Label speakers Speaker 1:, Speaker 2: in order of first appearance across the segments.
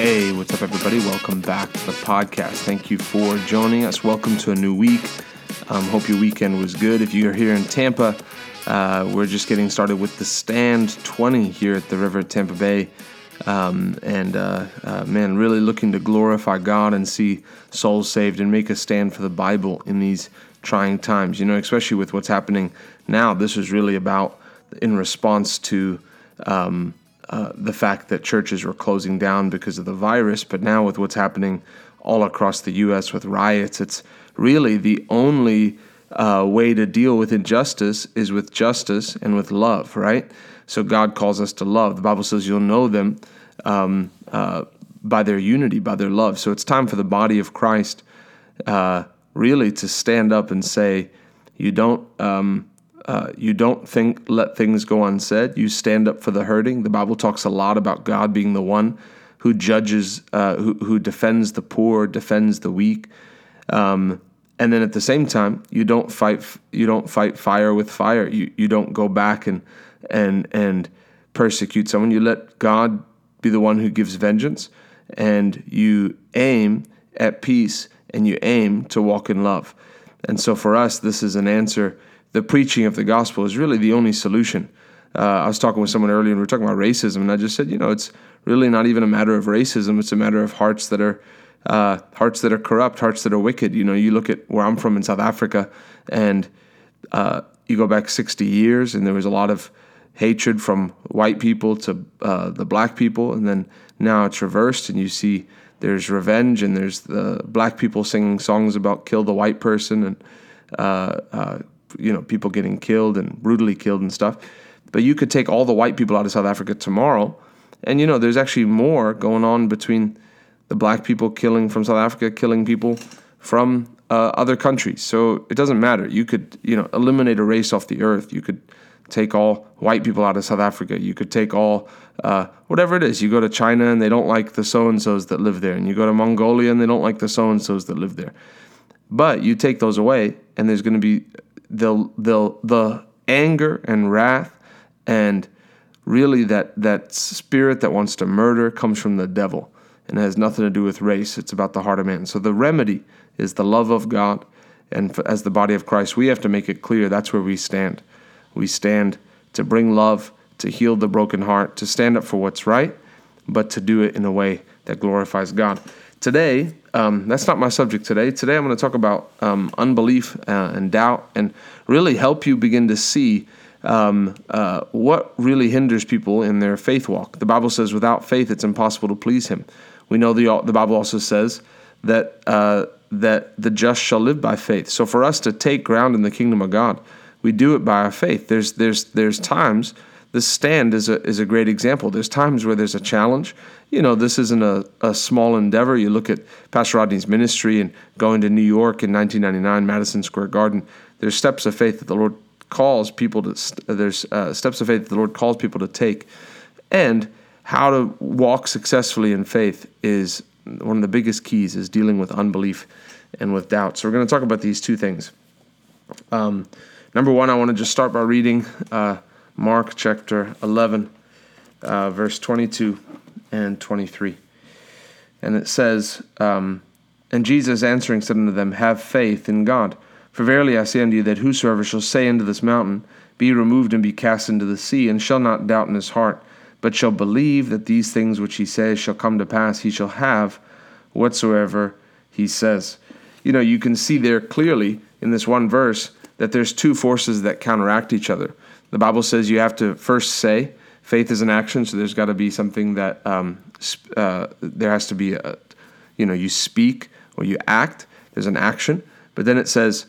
Speaker 1: Hey, what's up, everybody? Welcome back to the podcast. Thank you for joining us. Welcome to a new week. Um, hope your weekend was good. If you're here in Tampa, uh, we're just getting started with the Stand 20 here at the River Tampa Bay. Um, and uh, uh, man, really looking to glorify God and see souls saved and make a stand for the Bible in these trying times. You know, especially with what's happening now. This is really about in response to um, uh, the fact that churches were closing down because of the virus, but now with what's happening all across the U.S. with riots, it's really the only uh, way to deal with injustice is with justice and with love, right? So God calls us to love. The Bible says you'll know them um, uh, by their unity, by their love. So it's time for the body of Christ uh, really to stand up and say, you don't. Um, uh, you don't think let things go unsaid. You stand up for the hurting. The Bible talks a lot about God being the one who judges, uh, who, who defends the poor, defends the weak. Um, and then at the same time, you don't fight. You don't fight fire with fire. You you don't go back and and and persecute someone. You let God be the one who gives vengeance, and you aim at peace and you aim to walk in love. And so for us, this is an answer the preaching of the gospel is really the only solution. Uh, I was talking with someone earlier and we were talking about racism, and I just said, you know, it's really not even a matter of racism. It's a matter of hearts that are uh, hearts that are corrupt, hearts that are wicked. You know, you look at where I'm from in South Africa, and uh, you go back 60 years, and there was a lot of hatred from white people to uh, the black people, and then now it's reversed, and you see there's revenge, and there's the black people singing songs about kill the white person, and uh, uh, you know people getting killed and brutally killed and stuff. But you could take all the white people out of South Africa tomorrow, and you know there's actually more going on between the black people killing from South Africa, killing people from uh, other countries. So it doesn't matter. You could you know eliminate a race off the earth. You could take all white people out of South Africa. You could take all uh, whatever it is. You go to China and they don't like the so and so's that live there, and you go to Mongolia and they don't like the so and so's that live there. But you take those away, and there's going to be the the the anger and wrath and really that that spirit that wants to murder comes from the devil and it has nothing to do with race. It's about the heart of man. So the remedy is the love of god. And as the body of christ we have to make it clear that's where we stand. We stand to bring love to heal the broken heart to stand up for what's right but to do it in a way that glorifies god today um, that's not my subject today. Today I'm going to talk about um, unbelief uh, and doubt and really help you begin to see um, uh, what really hinders people in their faith walk. The Bible says without faith it's impossible to please Him. We know the, the Bible also says that, uh, that the just shall live by faith. So for us to take ground in the kingdom of God, we do it by our faith. There's, there's, there's times the stand is a, is a great example. There's times where there's a challenge. You know, this isn't a, a small endeavor. You look at Pastor Rodney's ministry and going to New York in 1999, Madison Square Garden. There's steps of faith that the Lord calls people to. There's uh, steps of faith that the Lord calls people to take, and how to walk successfully in faith is one of the biggest keys. Is dealing with unbelief and with doubt. So we're going to talk about these two things. Um, number one, I want to just start by reading. Uh, Mark chapter 11, uh, verse 22 and 23. And it says, um, And Jesus answering said unto them, Have faith in God. For verily I say unto you that whosoever shall say unto this mountain, Be removed and be cast into the sea, and shall not doubt in his heart, but shall believe that these things which he says shall come to pass, he shall have whatsoever he says. You know, you can see there clearly in this one verse that there's two forces that counteract each other. The Bible says you have to first say. Faith is an action, so there's got to be something that um, uh, there has to be a, you know, you speak or you act. There's an action, but then it says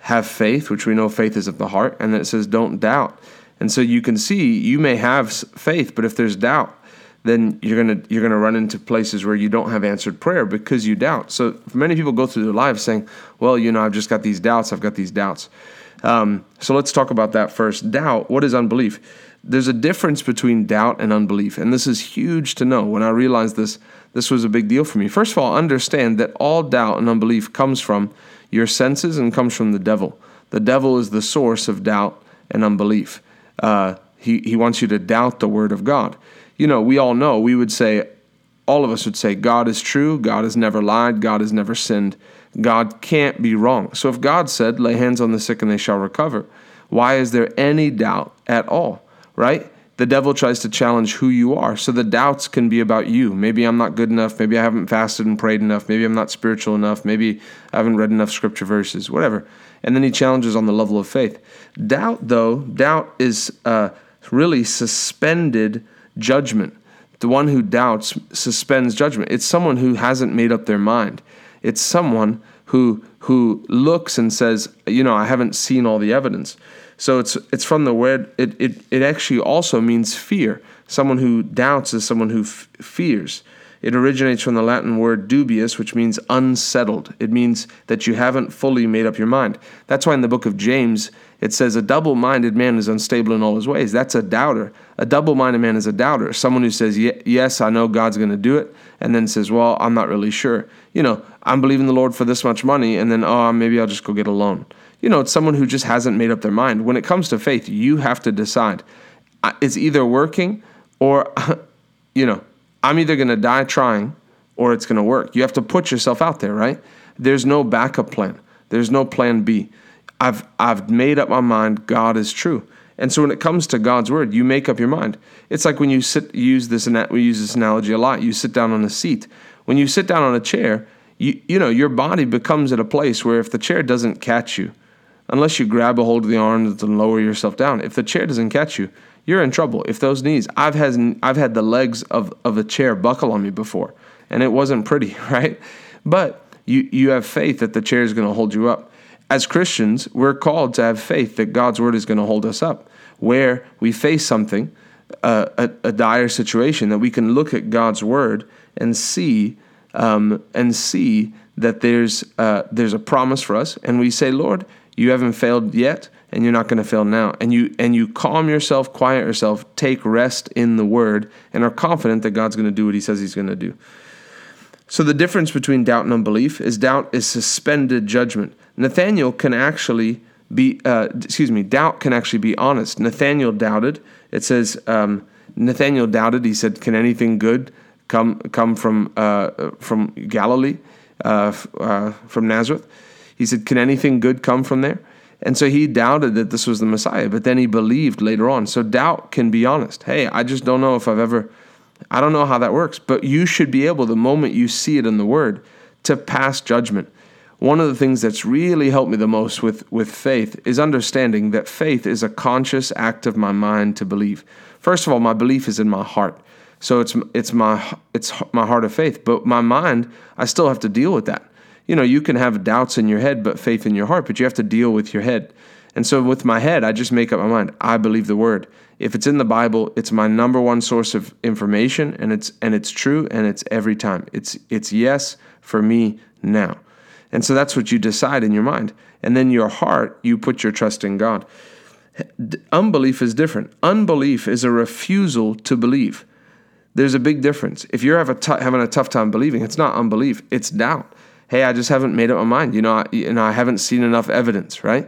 Speaker 1: have faith, which we know faith is of the heart, and then it says don't doubt. And so you can see you may have faith, but if there's doubt, then you're gonna you're gonna run into places where you don't have answered prayer because you doubt. So many people go through their lives saying, "Well, you know, I've just got these doubts. I've got these doubts." Um, so let's talk about that first. Doubt. What is unbelief? There's a difference between doubt and unbelief, and this is huge to know. When I realized this, this was a big deal for me. First of all, understand that all doubt and unbelief comes from your senses and comes from the devil. The devil is the source of doubt and unbelief. Uh, he, he wants you to doubt the word of God. You know, we all know, we would say, all of us would say God is true, God has never lied, God has never sinned. God can't be wrong. So if God said, lay hands on the sick and they shall recover, why is there any doubt at all, right? The devil tries to challenge who you are. So the doubts can be about you. Maybe I'm not good enough. Maybe I haven't fasted and prayed enough. Maybe I'm not spiritual enough. Maybe I haven't read enough scripture verses, whatever. And then he challenges on the level of faith. Doubt, though, doubt is uh, really suspended judgment. The one who doubts suspends judgment. It's someone who hasn't made up their mind. It's someone who who looks and says, you know, I haven't seen all the evidence. So it's it's from the word. It it it actually also means fear. Someone who doubts is someone who f- fears. It originates from the Latin word dubious, which means unsettled. It means that you haven't fully made up your mind. That's why in the book of James, it says, A double minded man is unstable in all his ways. That's a doubter. A double minded man is a doubter. Someone who says, Yes, I know God's going to do it, and then says, Well, I'm not really sure. You know, I'm believing the Lord for this much money, and then, oh, maybe I'll just go get a loan. You know, it's someone who just hasn't made up their mind. When it comes to faith, you have to decide. Uh, it's either working or, you know, I'm either going to die trying or it's going to work. You have to put yourself out there, right? There's no backup plan. There's no plan B. I've I've made up my mind God is true. And so when it comes to God's word, you make up your mind. It's like when you sit use this we use this analogy a lot. You sit down on a seat. When you sit down on a chair, you you know, your body becomes at a place where if the chair doesn't catch you, unless you grab a hold of the arms and lower yourself down, if the chair doesn't catch you, you're in trouble. If those knees, I've had I've had the legs of of a chair buckle on me before, and it wasn't pretty, right? But you you have faith that the chair is going to hold you up. As Christians, we're called to have faith that God's word is going to hold us up. Where we face something, uh, a, a, dire situation, that we can look at God's word and see um, and see that there's uh, there's a promise for us, and we say, Lord, you haven't failed yet and you're not going to fail now. And you and you calm yourself, quiet yourself, take rest in the word and are confident that God's going to do what he says he's going to do. So the difference between doubt and unbelief is doubt is suspended judgment. Nathaniel can actually be uh, excuse me, doubt can actually be honest. Nathaniel doubted. It says um, Nathaniel doubted. He said, "Can anything good come come from uh, from Galilee, uh, uh from Nazareth?" He said, "Can anything good come from there?" And so he doubted that this was the Messiah, but then he believed later on. So doubt can be honest. Hey, I just don't know if I've ever, I don't know how that works. But you should be able, the moment you see it in the Word, to pass judgment. One of the things that's really helped me the most with, with faith is understanding that faith is a conscious act of my mind to believe. First of all, my belief is in my heart. So it's it's my it's my heart of faith, but my mind, I still have to deal with that you know, you can have doubts in your head, but faith in your heart, but you have to deal with your head. And so with my head, I just make up my mind. I believe the word. If it's in the Bible, it's my number one source of information and it's and it's true and it's every time. It's it's yes for me now. And so that's what you decide in your mind. And then your heart, you put your trust in God. Unbelief is different. Unbelief is a refusal to believe. There's a big difference. If you're having a tough time believing, it's not unbelief, it's doubt hey, I just haven't made up my mind. You know, I, know, I haven't seen enough evidence, right?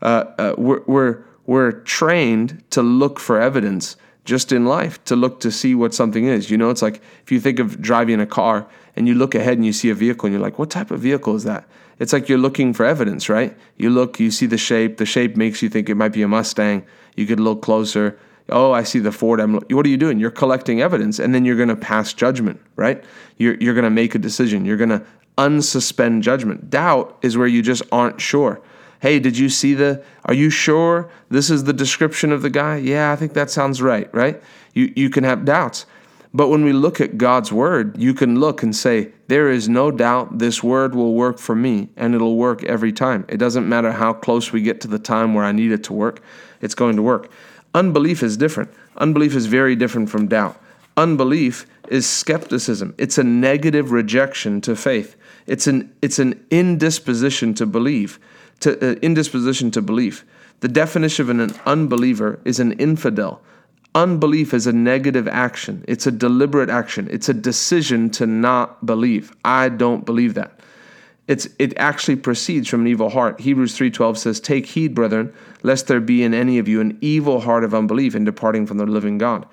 Speaker 1: Uh, uh, we're, we're, we're trained to look for evidence just in life, to look to see what something is. You know, it's like if you think of driving a car and you look ahead and you see a vehicle and you're like, what type of vehicle is that? It's like you're looking for evidence, right? You look, you see the shape. The shape makes you think it might be a Mustang. You get a little closer. Oh, I see the Ford. I'm, what are you doing? You're collecting evidence, and then you're going to pass judgment, right? You're, you're going to make a decision. You're going to unsuspend judgment. Doubt is where you just aren't sure. Hey, did you see the? Are you sure this is the description of the guy? Yeah, I think that sounds right, right? You, you can have doubts. But when we look at God's word, you can look and say, There is no doubt this word will work for me, and it'll work every time. It doesn't matter how close we get to the time where I need it to work, it's going to work. Unbelief is different. Unbelief is very different from doubt. Unbelief is skepticism, it's a negative rejection to faith. It's an it's an indisposition to believe, to uh, indisposition to belief. The definition of an unbeliever is an infidel. Unbelief is a negative action. It's a deliberate action. It's a decision to not believe. I don't believe that. It's it actually proceeds from an evil heart. Hebrews 3:12 says, "Take heed, brethren, lest there be in any of you an evil heart of unbelief in departing from the living God."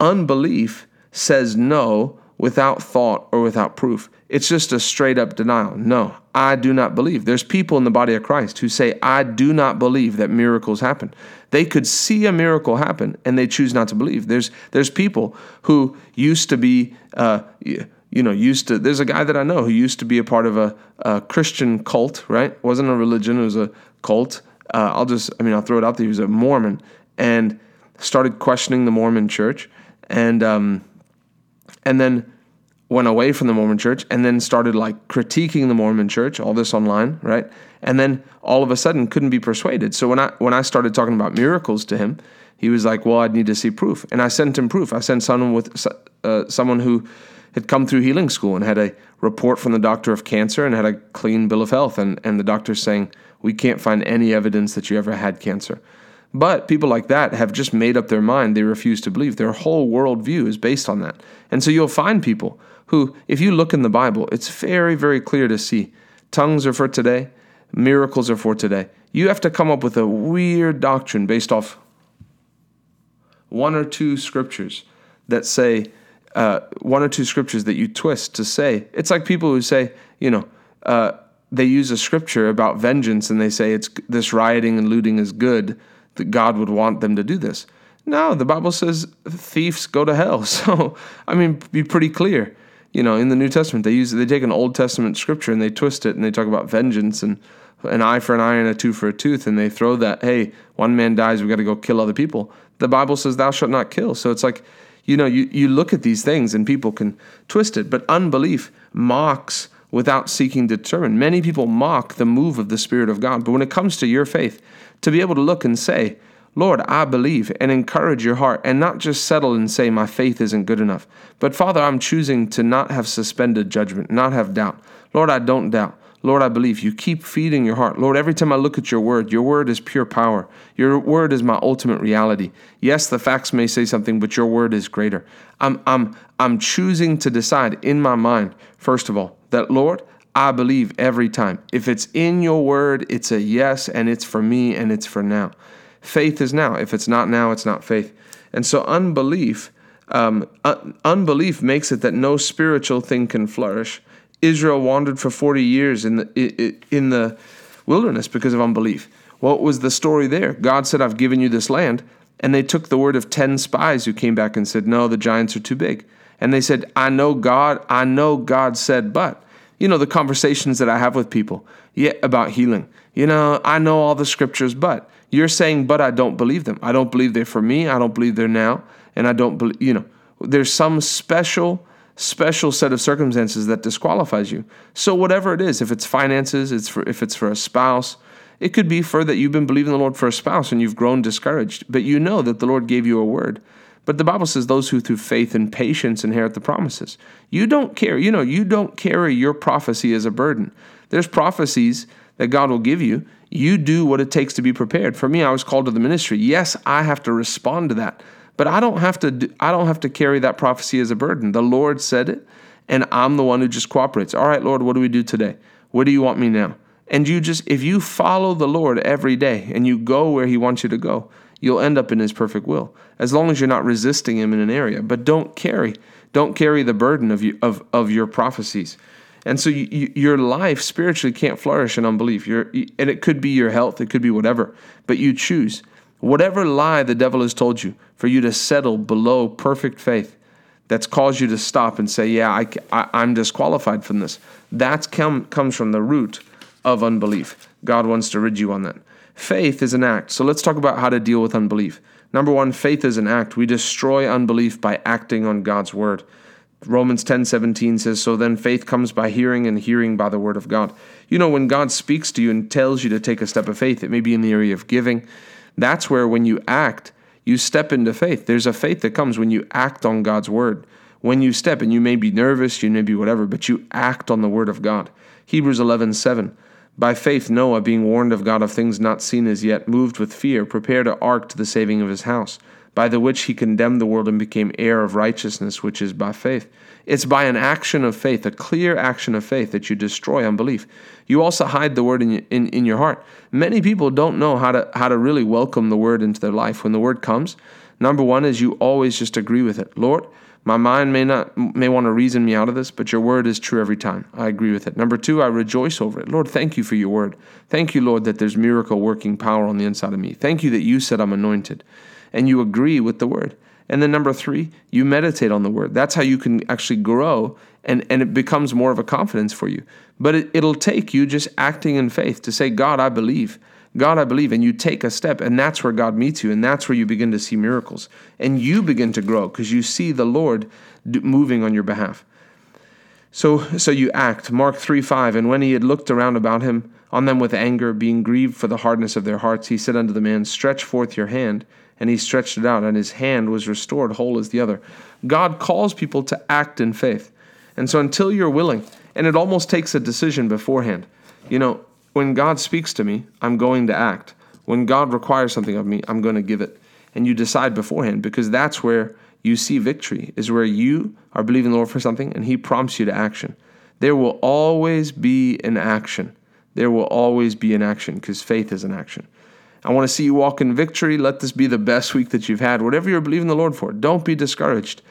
Speaker 1: Unbelief says no without thought or without proof. It's just a straight up denial. No, I do not believe. There's people in the body of Christ who say, I do not believe that miracles happen. They could see a miracle happen and they choose not to believe. There's, there's people who used to be, uh, you know, used to, there's a guy that I know who used to be a part of a, a Christian cult, right? It wasn't a religion, it was a cult. Uh, I'll just, I mean, I'll throw it out there. He was a Mormon and started questioning the Mormon church. And, um, and then went away from the Mormon church and then started like critiquing the Mormon church, all this online, right? And then all of a sudden couldn't be persuaded. So when I when I started talking about miracles to him, he was like, "Well, I'd need to see proof." And I sent him proof. I sent someone with uh, someone who had come through healing school and had a report from the doctor of cancer and had a clean bill of health and and the doctor's saying, "We can't find any evidence that you ever had cancer." But people like that have just made up their mind. They refuse to believe. Their whole worldview is based on that. And so you'll find people who, if you look in the Bible, it's very, very clear to see tongues are for today, miracles are for today. You have to come up with a weird doctrine based off one or two scriptures that say, uh, one or two scriptures that you twist to say. It's like people who say, you know, uh, they use a scripture about vengeance and they say it's this rioting and looting is good that God would want them to do this. No, the Bible says thieves go to hell. So, I mean, be pretty clear. You know, in the New Testament, they use they take an Old Testament scripture and they twist it and they talk about vengeance and an eye for an eye and a tooth for a tooth, and they throw that, hey, one man dies, we got to go kill other people. The Bible says, thou shalt not kill. So it's like, you know, you, you look at these things and people can twist it, but unbelief mocks without seeking to determine. Many people mock the move of the Spirit of God, but when it comes to your faith, to be able to look and say, Lord, I believe, and encourage your heart, and not just settle and say, My faith isn't good enough. But Father, I'm choosing to not have suspended judgment, not have doubt. Lord, I don't doubt. Lord, I believe. You keep feeding your heart. Lord, every time I look at your word, your word is pure power. Your word is my ultimate reality. Yes, the facts may say something, but your word is greater. I'm, I'm, I'm choosing to decide in my mind, first of all, that, Lord, I believe every time. If it's in your word, it's a yes, and it's for me, and it's for now. Faith is now. If it's not now, it's not faith. And so unbelief, um, un- unbelief makes it that no spiritual thing can flourish. Israel wandered for 40 years in the, in the wilderness because of unbelief. What was the story there? God said, I've given you this land. And they took the word of 10 spies who came back and said, No, the giants are too big. And they said, I know God, I know God said, but you know, the conversations that I have with people yeah, about healing. You know, I know all the scriptures, but you're saying, but I don't believe them. I don't believe they're for me. I don't believe they're now. And I don't believe, you know, there's some special, special set of circumstances that disqualifies you. So whatever it is, if it's finances, it's for, if it's for a spouse, it could be for that you've been believing the Lord for a spouse and you've grown discouraged, but you know that the Lord gave you a word. But the Bible says those who through faith and patience inherit the promises. You don't carry, you know, you don't carry your prophecy as a burden. There's prophecies that God will give you. You do what it takes to be prepared. For me, I was called to the ministry. Yes, I have to respond to that. But I don't have to I don't have to carry that prophecy as a burden. The Lord said it, and I'm the one who just cooperates. All right, Lord, what do we do today? What do you want me now? And you just if you follow the Lord every day and you go where he wants you to go, you'll end up in his perfect will as long as you're not resisting him in an area but don't carry don't carry the burden of you, of, of your prophecies and so you, you, your life spiritually can't flourish in unbelief and it could be your health it could be whatever but you choose whatever lie the devil has told you for you to settle below perfect faith that's caused you to stop and say yeah I, I, am disqualified from this that come, comes from the root of unbelief god wants to rid you on that Faith is an act. So let's talk about how to deal with unbelief. Number one, faith is an act. We destroy unbelief by acting on God's word. Romans 10 17 says, So then faith comes by hearing, and hearing by the word of God. You know, when God speaks to you and tells you to take a step of faith, it may be in the area of giving. That's where, when you act, you step into faith. There's a faith that comes when you act on God's word. When you step, and you may be nervous, you may be whatever, but you act on the word of God. Hebrews 11 7. By faith, Noah, being warned of God of things not seen as yet, moved with fear, prepared an ark to the saving of his house, by the which he condemned the world and became heir of righteousness, which is by faith. It's by an action of faith, a clear action of faith, that you destroy unbelief. You also hide the word in, in, in your heart. Many people don't know how to, how to really welcome the word into their life. When the word comes, Number one is you always just agree with it. Lord, my mind may not may want to reason me out of this, but your word is true every time. I agree with it. Number two, I rejoice over it. Lord, thank you for your word. Thank you, Lord, that there's miracle working power on the inside of me. Thank you that you said I'm anointed. And you agree with the word. And then number three, you meditate on the word. That's how you can actually grow and, and it becomes more of a confidence for you. But it, it'll take you just acting in faith to say, God, I believe. God, I believe. And you take a step, and that's where God meets you, and that's where you begin to see miracles. And you begin to grow because you see the Lord moving on your behalf. So, so you act. Mark 3 5. And when he had looked around about him on them with anger, being grieved for the hardness of their hearts, he said unto the man, Stretch forth your hand. And he stretched it out, and his hand was restored whole as the other. God calls people to act in faith. And so until you're willing, and it almost takes a decision beforehand. You know, when God speaks to me, I'm going to act. When God requires something of me, I'm going to give it. And you decide beforehand because that's where you see victory, is where you are believing the Lord for something and He prompts you to action. There will always be an action. There will always be an action because faith is an action. I want to see you walk in victory. Let this be the best week that you've had. Whatever you're believing the Lord for, don't be discouraged.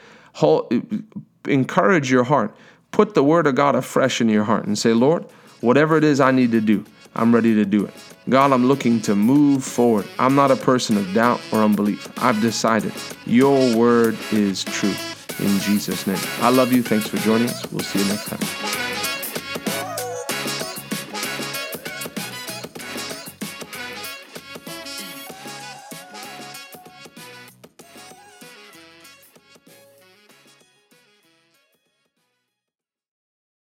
Speaker 1: encourage your heart. Put the word of God afresh in your heart and say, Lord, Whatever it is I need to do, I'm ready to do it. God, I'm looking to move forward. I'm not a person of doubt or unbelief. I've decided your word is true. In Jesus' name. I love you. Thanks for joining us. We'll see you next time.